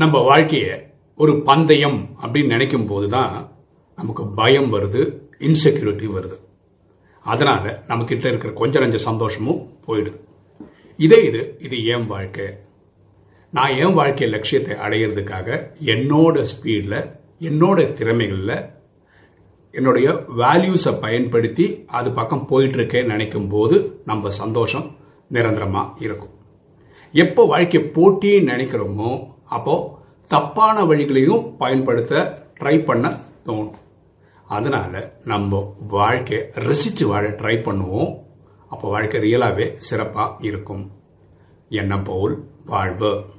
நம்ம வாழ்க்கையை ஒரு பந்தயம் அப்படின்னு நினைக்கும் போது தான் நமக்கு பயம் வருது இன்செக்யூரிட்டி வருது. அதனால நம்மக்கிட்ட இருக்கிற கொஞ்ச நஞ்ச சந்தோஷமும் போயிடுது. இதே இது இது ஏன் வாழ்க்கை. நான் என் வாழ்க்கை லட்சியத்தை அடையிறதுக்காக என்னோட ஸ்பீடில் என்னோட திறமைகளில் என்னுடைய வேல்யூஸை பயன்படுத்தி அது பக்கம் போயிட்டு இருக்கேன்னு நினைக்கும் போது நம்ம சந்தோஷம் நிரந்தரமாக இருக்கும். எப்போ வாழ்க்கை போட்டின்னு நினைக்கிறோமோ அப்போ தப்பான வழிகளையும் பயன்படுத்த ட்ரை பண்ண தோணும். அதனால நம்ம வாழ்க்கையை ரசிச்சு வாழ ட்ரை பண்ணுவோம். அப்போ வாழ்க்கை ரியலாகவே சிறப்பாக இருக்கும். எண்ணம் போல் வாழ்வு.